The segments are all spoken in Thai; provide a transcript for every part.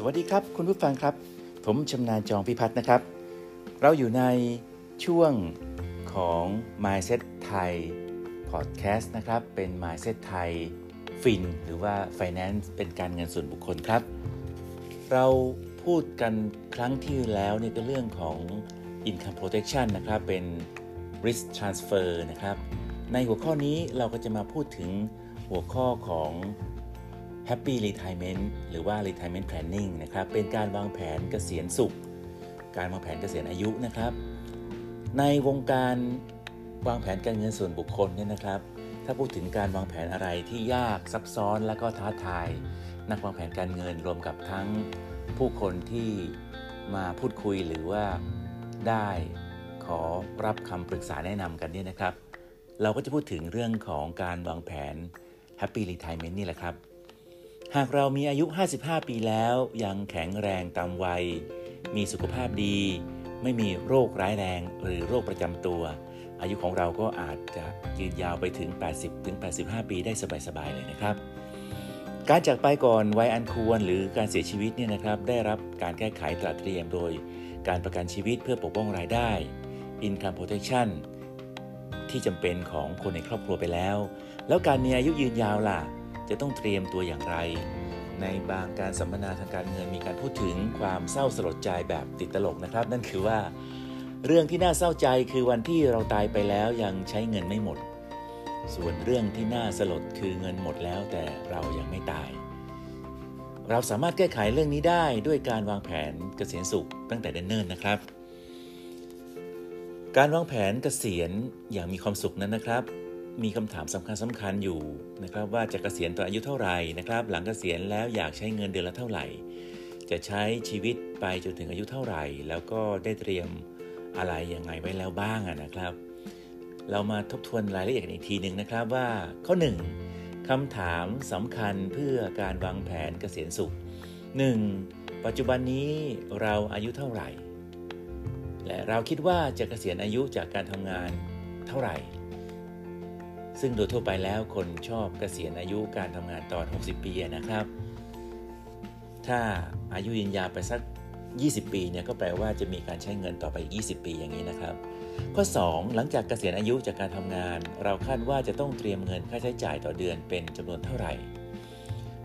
สวัสดีครับ คุณผู้ฟังครับ ผมชำนาญจองพิพัฒน์นะครับ เราอยู่ในช่วงของ Mindset ไทย Podcast นะครับ เป็น Mindset ไทยฟินหรือว่า Finance เป็นการเงินส่วนบุคคลครับ เราพูดกันครั้งที่แล้วเนี่ยก็เรื่องของ Income Protection นะครับ เป็น Risk Transfer นะครับ ในหัวข้อนี้เราก็จะมาพูดถึงหัวข้อของ Happy Retirement หรือว่า Retirement Planning นะครับ เป็นการวางแผนเกษียณสุข การวางแผนเกษียณอายุนะครับ ในวงการวางแผนการเงินส่วนบุคคลเนี่ยนะครับ ถ้าพูดถึงการวางแผนอะไรที่ยากซับซ้อนและก็ท้าทาย นักวางแผนการเงินรวมกับทั้งผู้คนที่มาพูดคุยหรือว่าได้ขอรับคำปรึกษาแนะนำกันเนี่ยนะครับ เราก็จะพูดถึงเรื่องของการวางแผน Happy Retirement นี่แหละครับ หากเรามีอายุ 55 ปีแล้วยังแข็งแรงตามวัย มีสุขภาพดี ไม่มีโรคร้ายแรงหรือโรคประจำตัว อายุของเราก็อาจจะยืนยาวไปถึง 80-85 ปีได้สบาย ๆ เลยนะครับ การจากไปก่อนวัยอันควรหรือการเสียชีวิตเนี่ยนะครับ ได้รับการแก้ไขตราเตรียมโดย การประกันชีวิตเพื่อปกป้องรายได้ Income Protection ที่จำเป็นของคนในครอบครัวไปแล้ว แล้วการมีอายุยืนยาวล่ะ จะต้องเตรียมตัวอย่างไร ในบางการสัมมนาทางการเงินมีการพูดถึงความเศร้าสลดใจแบบติดตลกนะครับ นั่นคือว่า เรื่องที่น่าเศร้าใจคือวันที่เราตายไปแล้วยังใช้เงินไม่หมด ส่วนเรื่องที่น่าสลดคือเงินหมดแล้วแต่เรายังไม่ตาย เราสามารถแก้ไขเรื่องนี้ได้ด้วยการวางแผนเกษียณสุขตั้งแต่เนิ่นๆนะครับการวางแผนเกษียณอย่างมีความสุขนั้นนะครับ มีคำถามสำคัญสำคัญอยู่นะครับว่าจะเกษียณตอนอายุเท่าไหร่นะครับ หลังเกษียณแล้วอยากใช้เงินเดือนละเท่าไหร่ จะใช้ชีวิตไปจนถึงอายุเท่าไหร่ แล้วก็ได้เตรียมอะไรยังไงไว้แล้วบ้างนะครับ เรามาทบทวนรายละเอียดอีกทีหนึ่งนะครับว่าข้อ 1. คำถามสำคัญเพื่อการวางแผนเกษียณสุข 1. ปัจจุบันนี้เราอายุเท่าไหร่ และเราคิดว่าจะเกษียณอายุจากการทำงานเท่าไหร่ ซึ่งโดยทั่วไปแล้วคนชอบเกษียณอายุการทำงานตอน 60 ปีนะครับ ถ้าอายุยืนยาวไปสัก 20 ปีเนี่ยก็แปลว่าจะมีการใช้เงินต่อไปอีก 20 ปีอย่างนี้นะครับ ข้อ 2 หลังจากเกษียณอายุจากการทำงาน เราคาดว่าจะต้องเตรียมเงินค่าใช้จ่ายต่อเดือนเป็นจำนวนเท่าไหร่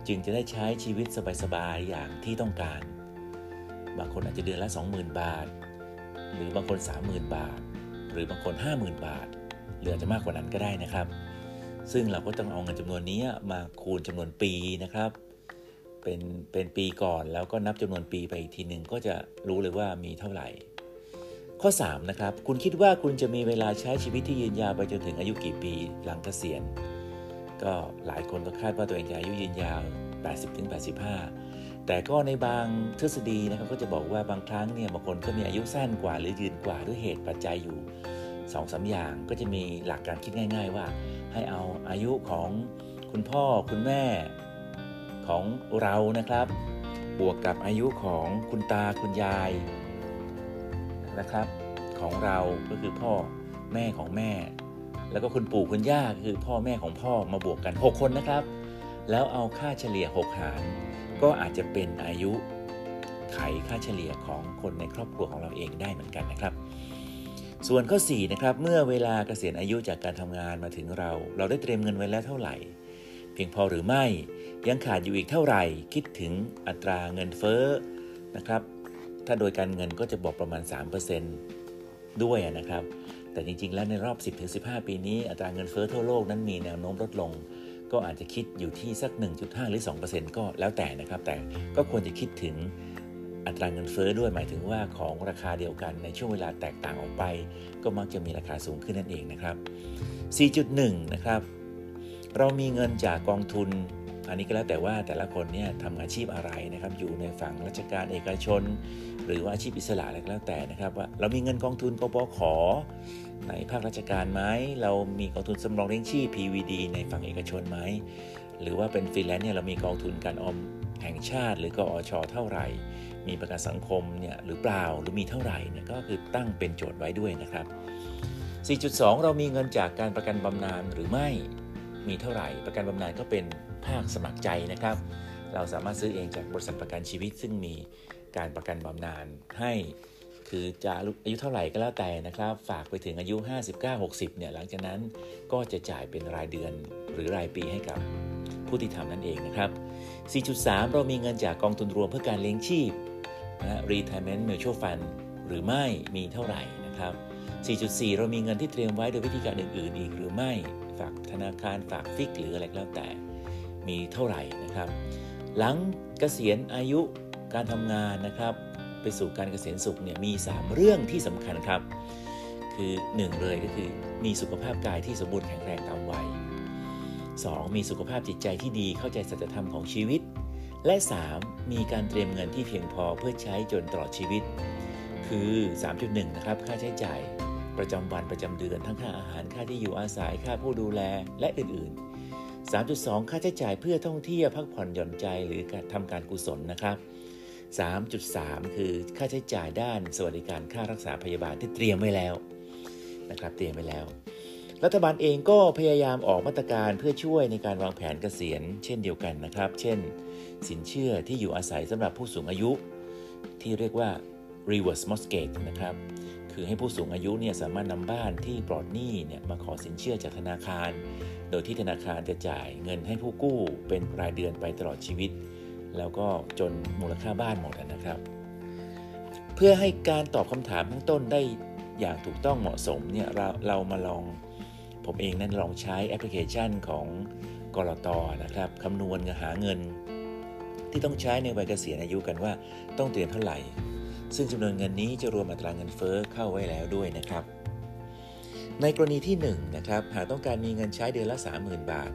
จึงจะได้ใช้ชีวิตสบายๆอย่างที่ต้องการ บางคนอาจจะเดือนละ 20,000 บาท หรือบางคน 30,000 บาท หรือบางคน 50,000 บาท หรืออาจจะมากกว่านั้นก็ได้นะครับ ซึ่งเราก็ต้องเอาเงินจำนวนนี้มาคูณจำนวนปีนะครับ เป็นเป็นปีก่อนแล้วก็นับจำนวนปีไปอีกทีหนึ่งก็จะรู้เลยว่ามีเท่าไหร่ ข้อ3นะครับคุณคิดว่าคุณจะมีเวลาใช้ชีวิตที่ยืนยาวไปจนถึงอายุกี่ปีหลังเกษียณ ก็หลายคนก็คาดว่าตัวเองจะอายุยืนยาว 80-85 แต่ก็ในบางทฤษฎีนะครับก็จะบอกว่าบางครั้งเนี่ยบางคนก็มีอายุสั้นกว่าหรือยืนกว่าด้วยเหตุปัจจัยอยู่ 2องสาอย่างก็จะมีหลักการคิดง่าย ๆ ว่า ให้เอาอายุของคุณพ่อคุณแม่ของเรานะครับ บวกกับอายุของคุณตาคุณยายนะครับ ของเราก็คือพ่อแม่ของแม่ แล้วก็คุณปู่คุณย่าคือพ่อแม่ของพ่อมาบวกกัน 6 คนนะครับ แล้วเอาค่าเฉลี่ย 6 หาร ก็อาจจะเป็นอายุไขค่าเฉลี่ยของคนในครอบครัวของเราเองได้เหมือนกันนะครับ ส่วนข้อ4นะครับเมื่อเวลาเกษียณอายุจากการทำงานมาถึงเรา เราได้เตรียมเงินไว้แล้วเท่าไหร่ เพียงพอหรือไม่ยังขาดอยู่อีกเท่าไหร่ คิดถึงอัตราเงินเฟ้อนะครับ ถ้าโดยการเงินก็จะบอกประมาณ 3%ด้วยนะครับ แต่จริงๆ แล้วในรอบ 10-15 ปีนี้อัตราเงินเฟ้อทั่วโลกนั้นมีแนวโน้มลดลง ก็อาจจะคิดอยู่ที่สัก 1.5 หรือ 2%ก็แล้วแต่นะครับ แต่ก็ควรจะคิดถึง อัตราเงินเฟ้อด้วยหมายถึงว่าของราคาเดียวกันในช่วงเวลาแตกต่างออกไป ก็มักจะมีราคาสูงขึ้นนั่นเองนะครับ 4.1 นะครับ เรามีเงินจากกองทุน อันนี้ก็แล้วแต่ว่าแต่ละคนเนี่ยทำอาชีพอะไรนะครับ อยู่ในฝั่งราชการเอกชน หรือว่าอาชีพอิสระอะไรก็แล้วแต่นะครับว่าเรามีเงินกองทุนกบขในภาคราชการไหมเรามีกองทุนสำรองเลี้ยงชีพ PVD ในฝั่งเอกชนไหมหรือว่าเป็นฟรีแลนซ์เนี่ยเรามีกองทุนการออมแห่งชาติ หรือกอชเท่าไหร่ มีประกันสังคมเนี่ยหรือเปล่าหรือมีเท่าไหร่เนี่ยก็คือตั้งเป็นโจทย์ไว้ด้วยนะครับ 4.2 เรามีเงินจากการประกันบำนาญหรือไม่มีเท่าไหร่ ประกันบำนาญก็เป็นภาคสมัครใจนะครับ เราสามารถซื้อเองจากบริษัทประกันชีวิต ซึ่งมีการประกันบำนาญให้ คือจะอายุเท่าไหร่ก็แล้วแต่นะครับ ฝากไปถึงอายุ 59-60 เนี่ยหลังจากนั้นก็จะจ่ายเป็นรายเดือนหรือรายปีให้กับผู้ที่ทำนั่นเองนะครับ 4.3 เรามีเงินจากกองทุนรวมเพื่อการเลี้ยงชีพ นะ retirement mutual fund หรือไม่มีเท่าไหร่นะครับ 4.4 เรามีเงินที่เตรียมไว้โดยวิธีการอื่นๆ อีกหรือไม่ ฝากธนาคารฝากฟิกหรืออะไรก็แล้วแต่ มีเท่าไหร่นะครับ หลังเกษียณอายุการทำงานนะครับ ไปสู่การเกษียณสุขเนี่ยมี 3 เรื่องที่สำคัญครับ คือ 1 เลยก็คือมีสุขภาพกายที่สมบูรณ์แข็งแรงตามวัย 2. มีสุขภาพจิตใจที่ดีเข้าใจสัจธรรมของชีวิต และ 3. มีการเตรียมเงินที่เพียงพอเพื่อใช้จนตลอดชีวิต คือ 3.1 นะครับ ค่าใช้จ่าย ประจำวันประจำเดือนทั้งค่าอาหารค่าที่อยู่อาศัยค่าผู้ดูแลและอื่น ๆ 3.2 ค่าใช้จ่ายเพื่อท่องเที่ยวพักผ่อนหย่อนใจหรือการทำการกุศลนะครับ 3.3 คือค่าใช้จ่ายด้านสวัสดิการค่ารักษาพยาบาลที่เตรียมไว้แล้วนะครับเตรียมไว้แล้ว รัฐบาลเองก็พยายามออกมาตรการเพื่อช่วยในการวางแผนเกษียณ เช่นเดียวกันนะครับ เช่น สินเชื่อที่อยู่อาศัยสำหรับผู้สูงอายุ ที่เรียกว่า reverse mortgage นะครับ คือให้ผู้สูงอายุเนี่ยสามารถนำบ้านที่ปลอดหนี้เนี่ยมาขอสินเชื่อจากธนาคาร โดยที่ธนาคารจะจ่ายเงินให้ผู้กู้เป็นรายเดือนไปตลอดชีวิต แล้วก็จนมูลค่าบ้านหมดนะครับ เพื่อให้การตอบคำถามข้างต้นได้อย่างถูกต้องเหมาะสมเนี่ยเราเรามาลอง ผมเองนั้นลองใช้แอปพลิเคชันของกรตนะครับคำนวณหาเงิน ที่ต้องใช้ในวัยเกษียณอายุกันว่าต้องเตรียมเท่าไหร่ ซึ่งจำนวนเงินนี้จะรวมอัตราเงินเฟอ้อเข้าไว้แล้วด้วยนะครับ ในกรณีที่1นะครับหากต้องการมีเงินใช้เดือนละ 30,000 บาท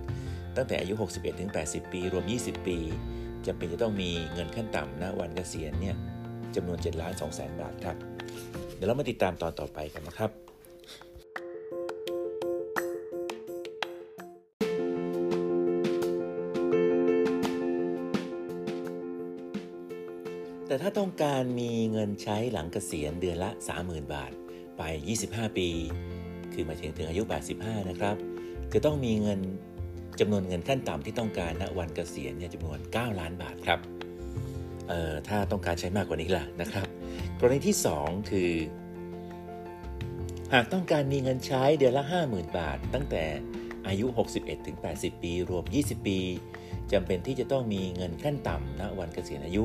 ตั้งแต่อายุ 61 ถึง 80 ปี รวม 20 ปีจำเป็นจะต้องมีเงินขั้นต่ำณวันเกษียณเนี่ยจำนวน7ล้าน2แสนบาทครับ เดี๋ยวเรามาติดตามตอนต่อไปกันนะครับ แต่ถ้าต้องการมีเงินใช้หลังเกษียณเดือนละ 30,000 บาท ไป 25 ปี คือมาถึงถึงอายุ 85 นะครับ จะต้องมีเงินจำนวนเงินขั้นต่ำที่ต้องการณวันเกษียณเนี่ยจำนวน 9 ล้านบาทครับ เอ่อ ถ้าต้องการใช้มากกว่านี้ล่ะนะครับ กรณีที่ 2 คือ หากต้องการมีเงินใช้เดือนละ 50,000 บาท ตั้งแต่อายุ 61ถึง80 ปี รวม 20 ปีจำเป็นที่จะต้องมีเงินขั้นต่ำณวันเกษียณอายุ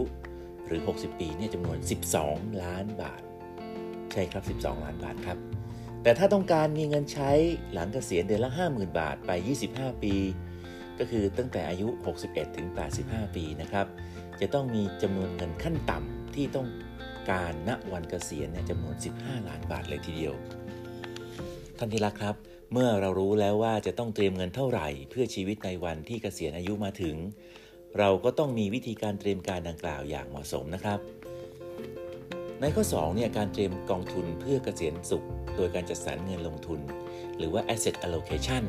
หรือ 60 ปีเนี่ยจำนวน 12 ล้านบาท ใช่ครับ 12 ล้านบาทครับ แต่ถ้าต้องการมีเงินใช้หลังเกษียณเดือนละ 50,000 บาทไป 25 ปี ก็คือตั้งแต่อายุ 61 ถึง 85 ปีนะครับ จะต้องมีจำนวนเงินขั้นต่ำที่ต้องการณวันเกษียณเนี่ยจำนวน 15 ล้านบาทเลยทีเดียว ท่านที่รักครับเมื่อเรารู้แล้วว่าจะต้องเตรียมเงินเท่าไหร่ เพื่อชีวิตในวันที่เกษียณอายุมาถึง เราก็ต้องมีวิธีการเตรียมการดังกล่าวอย่างเหมาะสมนะครับ ในข้อ2เนี่ยการเตรียมกองทุนเพื่อเกษียณสุข โดยการจัดสรรเงินลงทุน หรือว่า asset allocation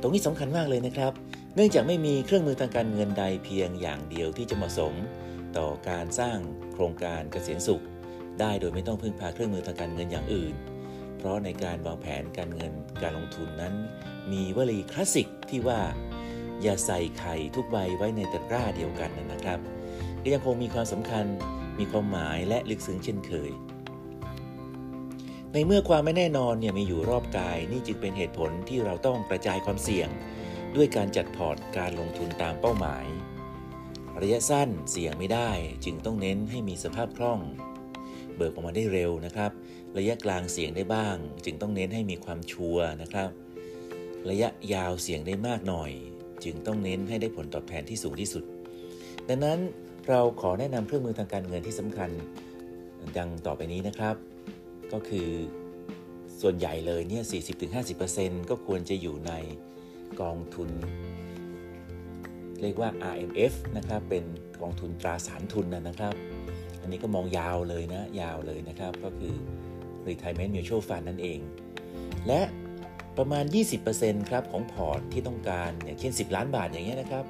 ตรงนี้สำคัญมากเลยนะครับ เนื่องจากไม่มีเครื่องมือทางการเงินใดเพียงอย่างเดียวที่จะเหมาะสม ต่อการสร้างโครงการเกษียณสุข ได้โดยไม่ต้องพึ่งพาเครื่องมือทางการเงินอย่างอื่น เพราะในการวางแผนการเงินการลงทุนนั้น มีวลีคลาสสิกที่ว่า อย่าใส่ไข่ทุกใบไว้ในตะกร้าเดียวกันนะครับก็ยังคงมีความสำคัญมีความหมายและลึกซึ้งเช่นเคย ในเมื่อความไม่แน่นอนเนี่ยมีอยู่รอบกาย นี่จึงเป็นเหตุผลที่เราต้องกระจายความเสี่ยง ด้วยการจัดพอร์ตการลงทุนตามเป้าหมาย ระยะสั้นเสี่ยงไม่ได้ จึงต้องเน้นให้มีสภาพคล่อง เบิกออกมาได้เร็วนะครับ ระยะกลางเสี่ยงได้บ้าง จึงต้องเน้นให้มีความชัวร์นะครับ ระยะยาวเสี่ยงได้มากหน่อย จึงต้องเน้นให้ได้ผลตอบแทนที่สูงที่สุด ดังนั้นเราขอแนะนำเครื่องมือทางการเงินที่สำคัญดังต่อไปนี้นะครับ ก็คือส่วนใหญ่เลยเนี่ย 40-50%ก็ควรจะอยู่ในกองทุน เรียกว่า RMF นะครับเป็นกองทุนตราสารทุนนะครับ อันนี้ก็มองยาวเลยนะ ยาวเลยนะครับ ก็คือ Retirement Mutual Fund นั่นเอง และ ประมาณ 20%ครับของพอร์ตที่ต้องการอย่างเช่น 10 ล้านบาทอย่างเงี้ยนะครับ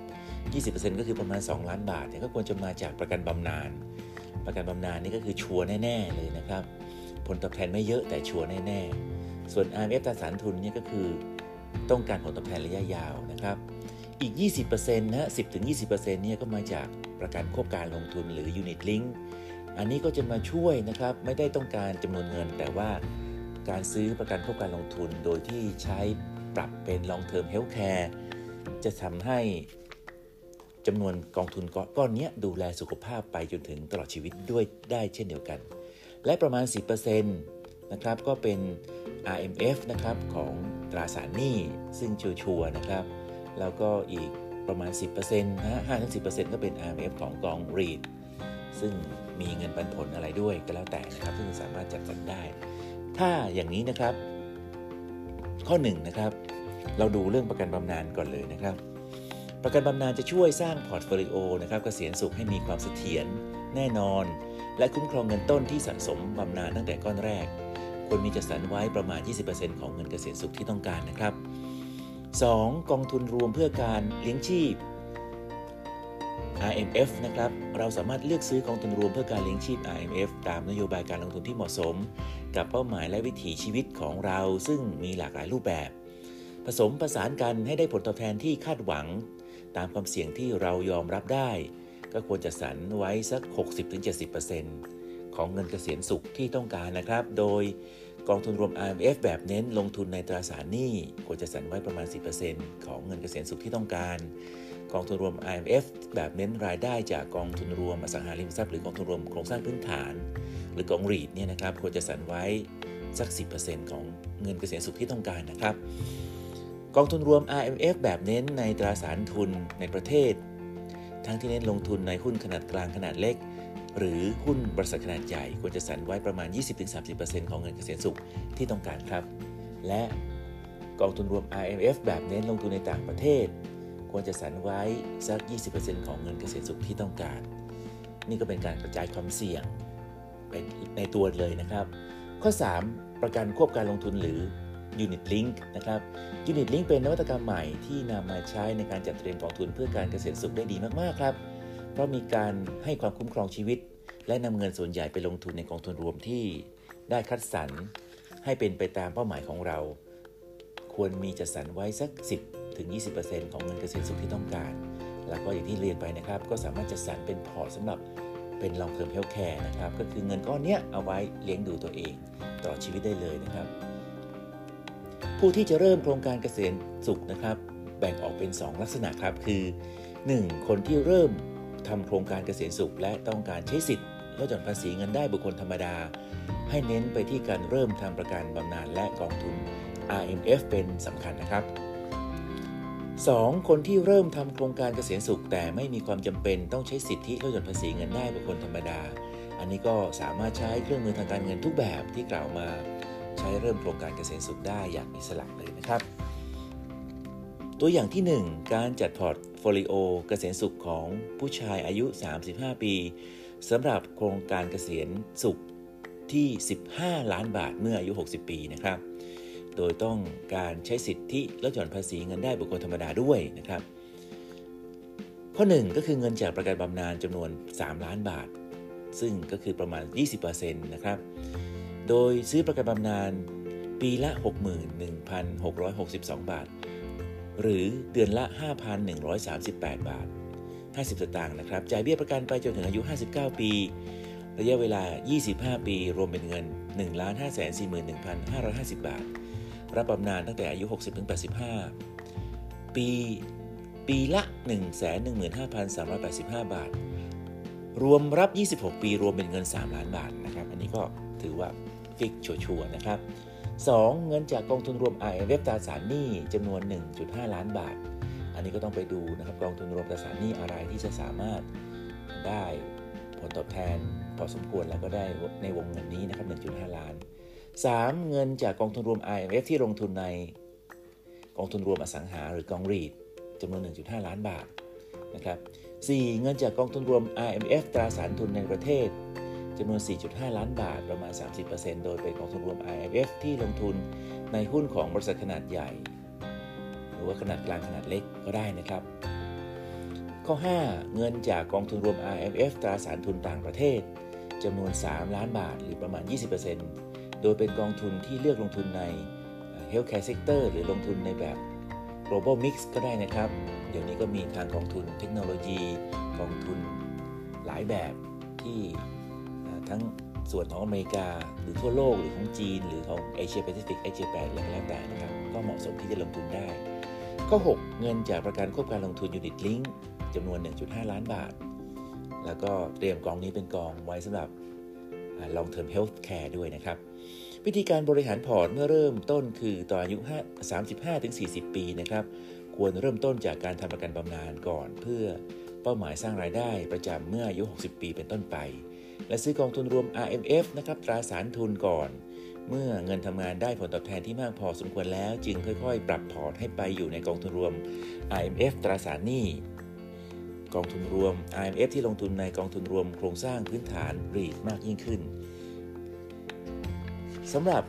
20%ก็คือประมาณ 2 ล้านบาทเนี่ยก็ควรจะมาจากประกันบำนาญประกันบำนาญนี่ก็คือชัวร์แน่ ๆ เลยนะครับ ผลตอบแทนไม่เยอะแต่ชัวร์แน่ ๆ ส่วน RMF ตราสารทุนเนี่ยก็คือต้องการผลตอบแทนระยะยาวนะครับ อีก 20%นะ10-20%เนี่ยก็มาจากประกันควบการลงทุนหรือ Unit Link อันนี้ก็จะมาช่วยนะครับ ไม่ได้ต้องการจำนวนเงินแต่ว่า การซื้อประกันควบการลงทุน โดยที่ใช้ปรับเป็น Long Term Healthcare จะทำให้จำนวนกองทุนก้อนนี้ดูแลสุขภาพไปจนถึงตลอดชีวิตด้วยได้เช่นเดียวกัน และประมาณ 10%นะครับก็เป็น RMF นะครับของตราสารหนี้ซึ่งชัวร์นะครับ แล้วก็อีกประมาณ 10%นะ5-10%ก็เป็น RMF ของกอง REIT ซึ่งมีเงินปันผลอะไรด้วยก็แล้วแต่นะครับ ซึ่งสามารถจัดสรรได้ ถ้าอย่างนี้นะครับ ข้อ1นนะครับ เราดูเรื่องประกันบำนาญก่อนเลยนะครับ ประกันบำนาญจะช่วยสร้างพอร์ตโฟลิโอนะครับเกษียณสุขให้มีความเสถียรแน่นอน และคุ้มครองเงินต้นที่สะสมบำนาญตั้งแต่ก้อนแรกควรมีจัดสรรไว้ประมาณ 20%ของเงินเกษียณสุขที่ต้องการนะครับ 2. กองทุนรวมเพื่อการเลี้ยงชีพ IMF นะครับ เราสามารถเลือกซื้อกองทุนรวมเพื่อการเลี้ยงชีพ IMF ตามนโยบายการลงทุนที่เหมาะสม กับเป้าหมายและวิถีชีวิตของเราซึ่งมีหลากหลายรูปแบบ ผสมผสานกันให้ได้ผลตอบแทนที่คาดหวัง ตามความเสี่ยงที่เรายอมรับได้ ก็ควรจัดสรรไว้สัก 60-70%ของเงินเกษียณสุขที่ต้องการนะครับ โดยกองทุนรวม IMF แบบเน้นลงทุนในตราสารหนี้ควรจะสั่นไว้ประมาณ 10%ของเงินเกษียณสุขที่ต้องการ กองทุนรวม IMF แบบเน้นรายได้จากกองทุนรวมอสังหาริมทรัพย์หรือกองทุนรวมโครงสร้างพื้นฐาน หรือกองรีดเนี่ยนะครับควรจะสั่นไว้สัก 10%ของเงินเกษียณสุขที่ต้องการนะครับ กองทุนรวม IMF แบบเน้นในตราสารทุนในประเทศ ทั้งที่เน้นลงทุนในหุ้นขนาดกลางขนาดเล็ก หรือหุ้นบริษัทขนาดใหญ่ควรจะสั่นไว้ประมาณ 20-30%ของเงินเกษียณสุขที่ต้องการครับ และกองทุนรวม IMF แบบเน้นลงทุนในต่างประเทศ ควรจะสั่นไว้สัก 20%ของเงินเกษียณสุขที่ต้องการ นี่ก็เป็นการกระจายความเสี่ยงเป็นในตัวเลยนะครับ ข้อ 3 ประกันควบการลงทุนหรือ Unit Link นะครับ Unit Link เป็นนวัตกรรมใหม่ที่นำมาใช้ในการจัดเตรียมกองทุนเพื่อการเกษียณสุขได้ดีมากๆครับ เพราะมีการให้ความคุ้มครองชีวิต และนำเงินส่วนใหญ่ไปลงทุนในกองทุนรวมที่ได้คัดสรรให้เป็นไปตามเป้าหมายของเรา ควรมีจัดสรรไว้สัก 10 ถึง 20%ของเงินเกษียณสุขที่ต้องการ แล้วก็อย่างที่เรียนไปนะครับ ก็สามารถจัดสรรเป็นพอร์ตสำหรับเป็น long-term healthcare นะครับ ก็คือเงินก้อนนี้เอาไว้เลี้ยงดูตัวเองต่อชีวิตได้เลยนะครับ ผู้ที่จะเริ่มโครงการเกษียณสุขนะครับ แบ่งออกเป็น 2 ลักษณะครับ คือ 1. คนที่เริ่มทำโครงการเกษียณสุข และต้องการใช้สิทธิ์ลดหย่อนภาษีเงินได้บุคคลธรรมดา ให้เน้นไปที่การเริ่มทำประกันบำนาญและกองทุน RMF เป็นสำคัญนะครับ 2. คนที่เริ่มทำโครงการเกษียณสุข แต่ไม่มีความจำเป็นต้องใช้สิทธิลดหย่อนภาษีเงินได้บุคคลธรรมดา อันนี้ก็สามารถใช้เครื่องมือทางการเงินทุกแบบที่กล่าวมา ใช้เริ่มโครงการเกษียณสุขได้อย่างอิสระเลยนะครับ ตัวอย่างที่ 1 การจัดพอร์ตโฟลิโอเกษียณสุขของผู้ชายอายุ 35 ปีสำหรับโครงการเกษียณสุขที่ 15 ล้านบาทเมื่ออายุ 60 ปีนะครับ โดยต้องการใช้สิทธิลดหย่อนภาษีเงินได้บุคคลธรรมดาด้วยนะครับ ข้อ 1 ก็คือเงินจากประกันบำนาญจำนวน 3 ล้านบาท ซึ่งก็คือประมาณ 20%นะครับ โดยซื้อประกันบำนาญปีละ 61,662 บาท หรือเดือนละ 5,138 บาท 50 สตางค์นะครับ จ่ายเบี้ยประกันไปจนถึงอายุ 59 ปี ระยะเวลา 25 ปี รวมเป็นเงิน 1 5 4 1 5 5 0 บาท รับบำนาญตั้งแต่อายุ 60ถึง85 ปี ปีละ 115,385 บาท รวมรับ 26 ปีรวมเป็นเงิน 3 ล้านบาทนะครับ อันนี้ก็ถือว่าฟิกชัวร์นะครับ 2. เงินจากกองทุนรวม IMF ตราสารหนี้จำนวน 1.5 ล้านบาท อันนี้ก็ต้องไปดูนะครับกองทุนรวมตราสารหนี้อะไรที่จะสามารถได้ผลตอบแทนพอสมควรแล้วก็ได้ในวงเงินนี้นะครับ 1.5 ล้าน 3. เงินจากกองทุนรวม IMF ที่ลงทุนในกองทุนรวมอสังหาหรือกองรีดจำนวน 1.5 ล้านบาทนะครับ 4. เงินจากกองทุนรวม IMF ตราสารทุนในประเทศจำนวน 4.5 ล้านบาท ประมาณ 30%โดยเป็นกองทุนรวม IMF ที่ลงทุนในหุ้นของบริษัทขนาดใหญ่ หรือว่าขนาดกลางขนาดเล็กก็ได้นะครับ ข้อ 5 เงินจากกองทุนรวม RMF ตราสารทุนต่างประเทศจำนวน 3 ล้านบาท หรือประมาณ 20% โดยเป็นกองทุนที่เลือกลงทุนใน Healthcare Sector หรือลงทุนในแบบ Global Mix ก็ได้นะครับ เดี๋ยวนี้ก็มีทางกองทุนเทคโนโลยี กองทุนหลายแบบที่ทั้งส่วนของอเมริกา หรือทั่วโลกหรือของจีน หรือของเอเชียแปซิฟิกเอเชียแปดอะไรก็แล้วแต่นะครับ ก็เหมาะสมที่จะลงทุนได้ ข้อ 6 เงินจากประกันควบการลงทุนยูนิตลิงก์จำนวน 1.5 ล้านบาท แล้วก็เตรียมกองนี้เป็นกองไว้สำหรับ long term health care ด้วยนะครับ วิธีการบริหารพอร์ตเมื่อเริ่มต้นคือต่ออายุ 35-40 ปีนะครับ ควรเริ่มต้นจากการทำประกันบำนาญก่อน เพื่อเป้าหมายสร้างรายได้ประจำเมื่ออายุ 60 ปีเป็นต้นไป และซื้อกองทุนรวม RMF นะครับตราสารทุนก่อน เมื่อเงินทำงานได้ผลตอบแทนที่มากพอสมควรแล้ว จึงค่อยๆ ปรับพอร์ตให้ไปอยู่ในกองทุนรวม RMF ตราสารหนี้ กองทุนรวม RMF ที่ลงทุนในกองทุนรวมโครงสร้างพื้นฐาน REIT มากยิ่งขึ้นสำหรับ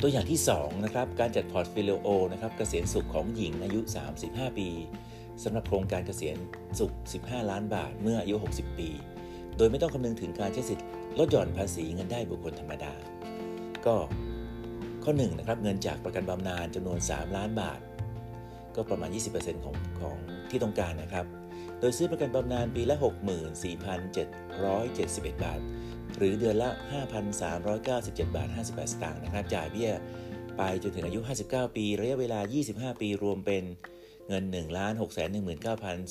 ตัวอย่างที่ 2 นะครับ การจัดพอร์ตโฟลิโอนะครับเกษียณสุขของหญิงอายุ 35 ปีสำหรับโครงการเกษียณสุข 15 ล้านบาทเมื่ออายุ 60 ปี โดยไม่ต้องคำนึงถึงการใช้สิทธิ์ลดหย่อนภาษีเงินได้บุคคลธรรมดา ก็ข้อ1นะครับเงินจากประกันบำนาญจำนวน 3 ล้านบาท ก็ประมาณ 20%ของของที่ต้องการนะครับ โดยซื้อประกันบำนาญปีละ 64,771 บาท หรือเดือนละ 5,397 บาท 58 สตางค์นะครับ จ่ายเบี้ยไปจนถึงอายุ 59 ปี ระยะเวลา 25 ปีรวมเป็นเงิน 1 6 1 9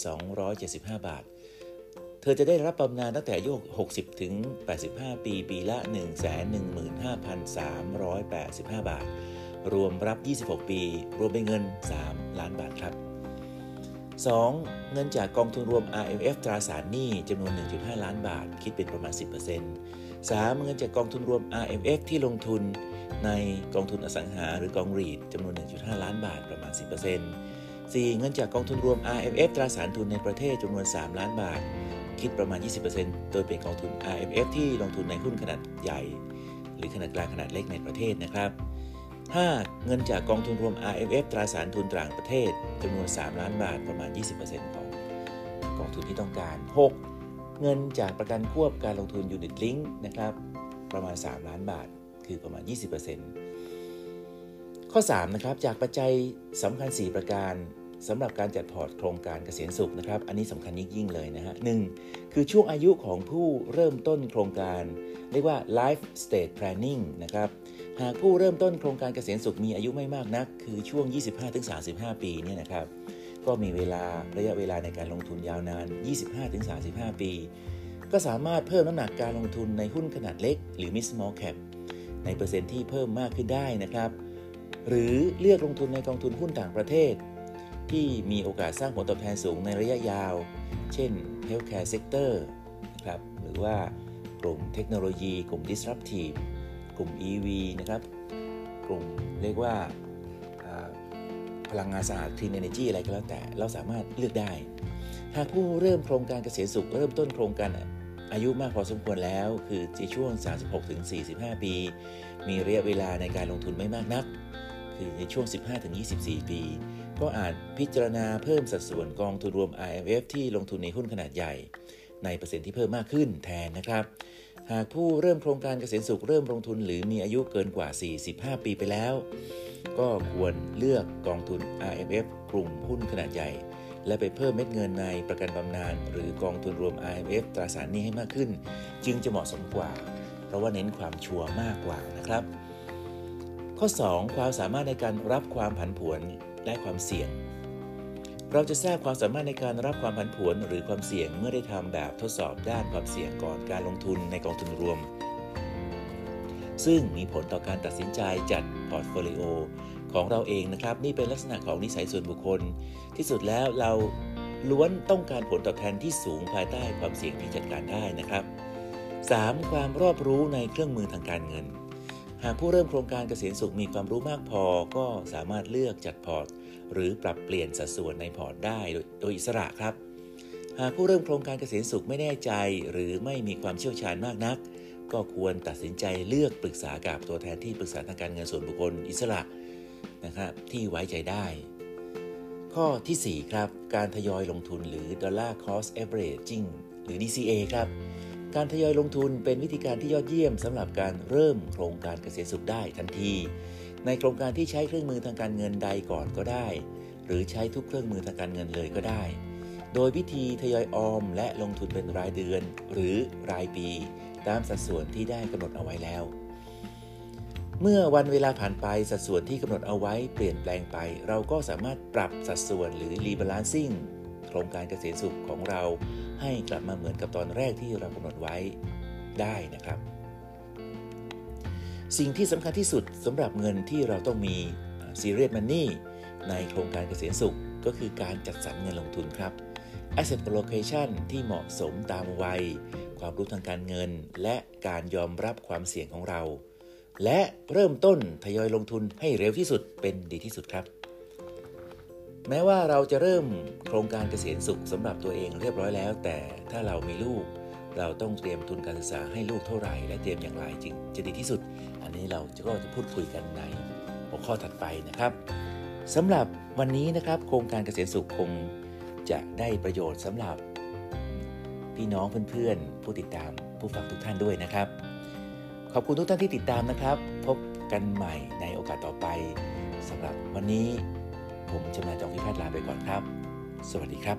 2 7 5 บาท เธอจะได้รับบำนาญตั้งแต่อายุ 60 ถึง 85 ปี ปีละ 115,385 บาท รวมรับ 26 ปี รวมเป็นเงิน 3 ล้านบาทครับ 2. เงินจากกองทุนรวม RMF ตราสารหนี้จำนวน 1.5 ล้านบาท คิดเป็นประมาณ 10% 3. เงินจากกองทุนรวม RMF ที่ลงทุนในกองทุนอสังหาหรือกองรีดจำนวน 1.5 ล้านบาทประมาณ 10% 4. เงินจากกองทุนรวม RMF ตราสารทุนในประเทศจำนวน 3 ล้านบาท คิดประมาณ 20%โดยเป็นกองทุน RMF ที่ลงทุนในหุ้นขนาดใหญ่ หรือขนาดกลางขนาดเล็กในประเทศนะครับ 5. เงินจากกองทุนรวม RMF ตราสารทุนต่างประเทศจำนวน 3 ล้านบาทประมาณ 20%ของกองทุนที่ต้องการ 6. เงินจากประกันควบการลงทุน Unit Link นะครับประมาณ 3 ล้านบาทคือประมาณ 20%ข้อ 3 นะครับ จากปัจจัยสำคัญ 4 ประการสำหรับการจัดพอร์ตโครงการเกษียณสุขนะครับ อันนี้สำคัญยิ่งๆเลยนะฮะหคือช่วงอายุของผู้เริ่มต้นโครงการ เรียกว่า life stage planning นะครับ หากผู้เริ่มต้นโครงการเกษียณสุขมีอายุไม่มากนัก คือช่วง 25-35 ปีเนี่ยนะครับก็มีเวลาระยะเวลาในการลงทุนยาวนาน 25-35 ปี ก็สามารถเพิ่มน้ำหนักการลงทุนในหุ้นขนาดเล็ก หรือ mid small cap ในเปอร์เซ็นต์ที่เพิ่มมากขึ้นได้นะครับ หรือเลือกลงทุนในกองทุนหุ้นต่างประเทศ ที่มีโอกาสสร้างผลตอบแทนสูงในระยะยาว เช่น healthcare sector นะครับหรือว่ากลุ่มเทคโนโลยี กลุ่ม disruptive กลุ่ม EV นะครับ กลุ่มเรียกว่าพลังงานสะอาด Clean Energy อะไรก็แล้วแต่เราสามารถเลือกได้ หากผู้เริ่มโครงการเกษียณสุขเริ่มต้นโครงการอายุมากพอสมควรแล้ว คือในช่วง 36-45 ปี มีระยะเวลาในการลงทุนไม่มากนัก คือในช่วง 15-24 ปี ก็อาจพิจารณาเพิ่มสัดส่วนกองทุนรวม IMF ที่ลงทุนในหุ้นขนาดใหญ่ ในเปอร์เซ็นต์ที่เพิ่มมากขึ้นแทนนะครับ หากผู้เริ่มโครงการเกษียณสุขเริ่มลงทุน หรือมีอายุเกินกว่า 45 ปีไปแล้ว ก็ควรเลือกกองทุน RMF กลุ่มหุ้นขนาดใหญ่ และไปเพิ่มเม็ดเงินในประกันบำนาญหรือกองทุนรวม RMF ตราสารหนี้ให้มากขึ้น จึงจะเหมาะสมกว่า เพราะว่าเน้นความชัวร์มากกว่านะครับ ข้อ 2 ความสามารถในการรับความผันผวนและความเสี่ยง เราจะทราบความสามารถในการรับความผันผวนหรือความเสี่ยงเมื่อได้ทำแบบทดสอบด้านความเสี่ยงก่อนการลงทุนในกองทุนรวม ซึ่งมีผลต่อการตัดสินใจจัดพอร์ตโฟลิโอของเราเองนะครับนี่เป็นลักษณะของนิสัยส่วนบุคคล ที่สุดแล้วเราล้วนต้องการผลตอบแทนที่สูงภายใต้ความเสี่ยงที่จัดการได้นะครับ 3. ความรอบรู้ในเครื่องมือทางการเงิน หากผู้เริ่มโครงการเกษียณสุขมีความรู้มากพอ ก็สามารถเลือกจัดพอร์ต หรือปรับเปลี่ยนสัดส่วนในพอร์ตได้โดยอิสระครับ หากผู้เริ่มโครงการเกษียณสุขไม่แน่ใจ หรือไม่มีความเชี่ยวชาญมากนัก ก็ควรตัดสินใจเลือกปรึกษากับตัวแทนที่ปรึกษาทางการเงินส่วนบุคคลอิสระนะครับที่ไว้ใจได้ ข้อที่ 4 ครับ การทยอยลงทุนหรือ dollar cost averaging หรือ DCA ครับ การทยอยลงทุนเป็นวิธีการที่ยอดเยี่ยมสำหรับการเริ่มโครงการเกษียณสุขได้ทันที ในโครงการที่ใช้เครื่องมือทางการเงินใดก่อนก็ได้ หรือใช้ทุกเครื่องมือทางการเงินเลยก็ได้ โดยวิธีทยอยออมและลงทุนเป็นรายเดือน หรือรายปี ตามสัดส่วนที่ได้กำหนดเอาไว้แล้ว เมื่อวันเวลาผ่านไปสัดส่วนที่กำหนดเอาไว้เปลี่ยนแปลงไป เราก็สามารถปรับสัดส่วนหรือ rebalancing โครงการเกษียณสุขของเรา ให้กลับมาเหมือนกับตอนแรกที่เรากำหนดไว้ได้นะครับ สิ่งที่สำคัญที่สุดสำหรับเงินที่เราต้องมีซีเรียสมันนี่ในโครงการเกษตรสุขก็คือการจัดสรรเงินลงทุนครับ Asset Allocation ที่เหมาะสมตามวัย ความรู้ทางการเงิน และการยอมรับความเสี่ยงของเรา และเริ่มต้นทยอยลงทุนให้เร็วที่สุดเป็นดีที่สุดครับ แม้ว่าเราจะเริ่มโครงการเกษียณสุขสำหรับตัวเองเรียบร้อยแล้ว แต่ถ้าเรามีลูก เราต้องเตรียมทุนการศึกษาให้ลูกเท่าไหร่ และเตรียมอย่างไรจึงจะดีที่สุด อันนี้เราจะก็จะพูดคุยกันในหัวข้อถัดไปนะครับสำหรับวันนี้นะครับ โครงการเกษียณสุขคงจะได้ประโยชน์สำหรับ พี่น้องเพื่อนๆ ผู้ติดตามผู้ฟังทุกท่านด้วยนะครับ ขอบคุณทุกท่านที่ติดตามนะครับ พบกันใหม่ในโอกาสต่อไปสำหรับวันนี้ ผมจำนาญจองพิพัฒน์ลาไปก่อนครับ สวัสดีครับ